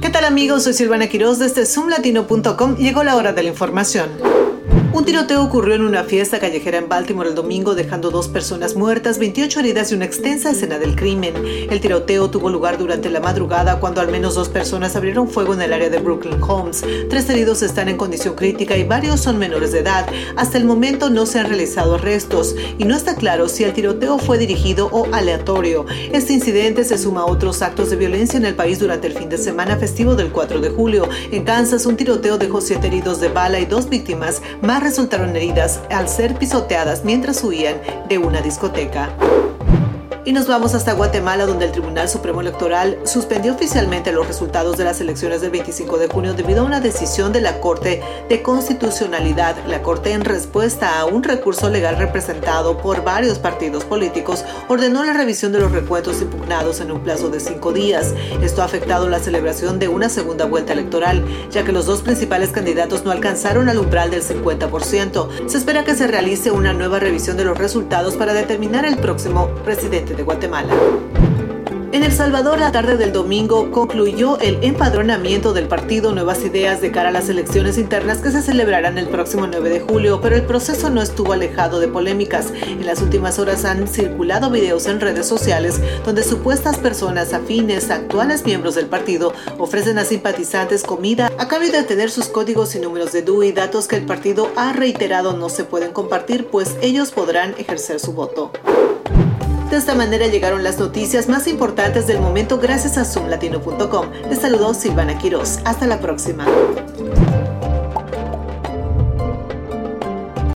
¿Qué tal amigos? Soy Silvana Quiroz desde zoomlatino.com. Llegó la hora de la información. Un tiroteo ocurrió en una fiesta callejera en Baltimore el domingo, dejando dos personas muertas, 28 heridas y una extensa escena del crimen. El tiroteo tuvo lugar durante la madrugada cuando al menos dos personas abrieron fuego en el área de Brooklyn Homes. Tres heridos están en condición crítica y varios son menores de edad. Hasta el momento no se han realizado arrestos y no está claro si el tiroteo fue dirigido o aleatorio. Este incidente se suma a otros actos de violencia en el país durante el fin de semana festivo del 4 de julio. En Kansas, un tiroteo dejó siete heridos de bala y dos víctimas más resultaron heridas al ser pisoteadas mientras huían de una discoteca. Y nos vamos hasta Guatemala, donde el Tribunal Supremo Electoral suspendió oficialmente los resultados de las elecciones del 25 de junio debido a una decisión de la Corte de Constitucionalidad. La Corte, en respuesta a un recurso legal representado por varios partidos políticos, ordenó la revisión de los recuentos impugnados en un plazo de cinco días. Esto ha afectado la celebración de una segunda vuelta electoral, ya que los dos principales candidatos no alcanzaron al umbral del 50%. Se espera que se realice una nueva revisión de los resultados para determinar el próximo presidente de Guatemala. En El Salvador, la tarde del domingo concluyó el empadronamiento del partido Nuevas Ideas de cara a las elecciones internas que se celebrarán el próximo 9 de julio, pero el proceso no estuvo alejado de polémicas. En las últimas horas han circulado videos en redes sociales donde supuestas personas afines, actuales miembros del partido, ofrecen a simpatizantes comida a cambio de tener sus códigos y números de DUI, datos que el partido ha reiterado no se pueden compartir, pues ellos podrán ejercer su voto. De esta manera llegaron las noticias más importantes del momento gracias a zoomlatino.com. Les saludó Silvana Quiroz. Hasta la próxima.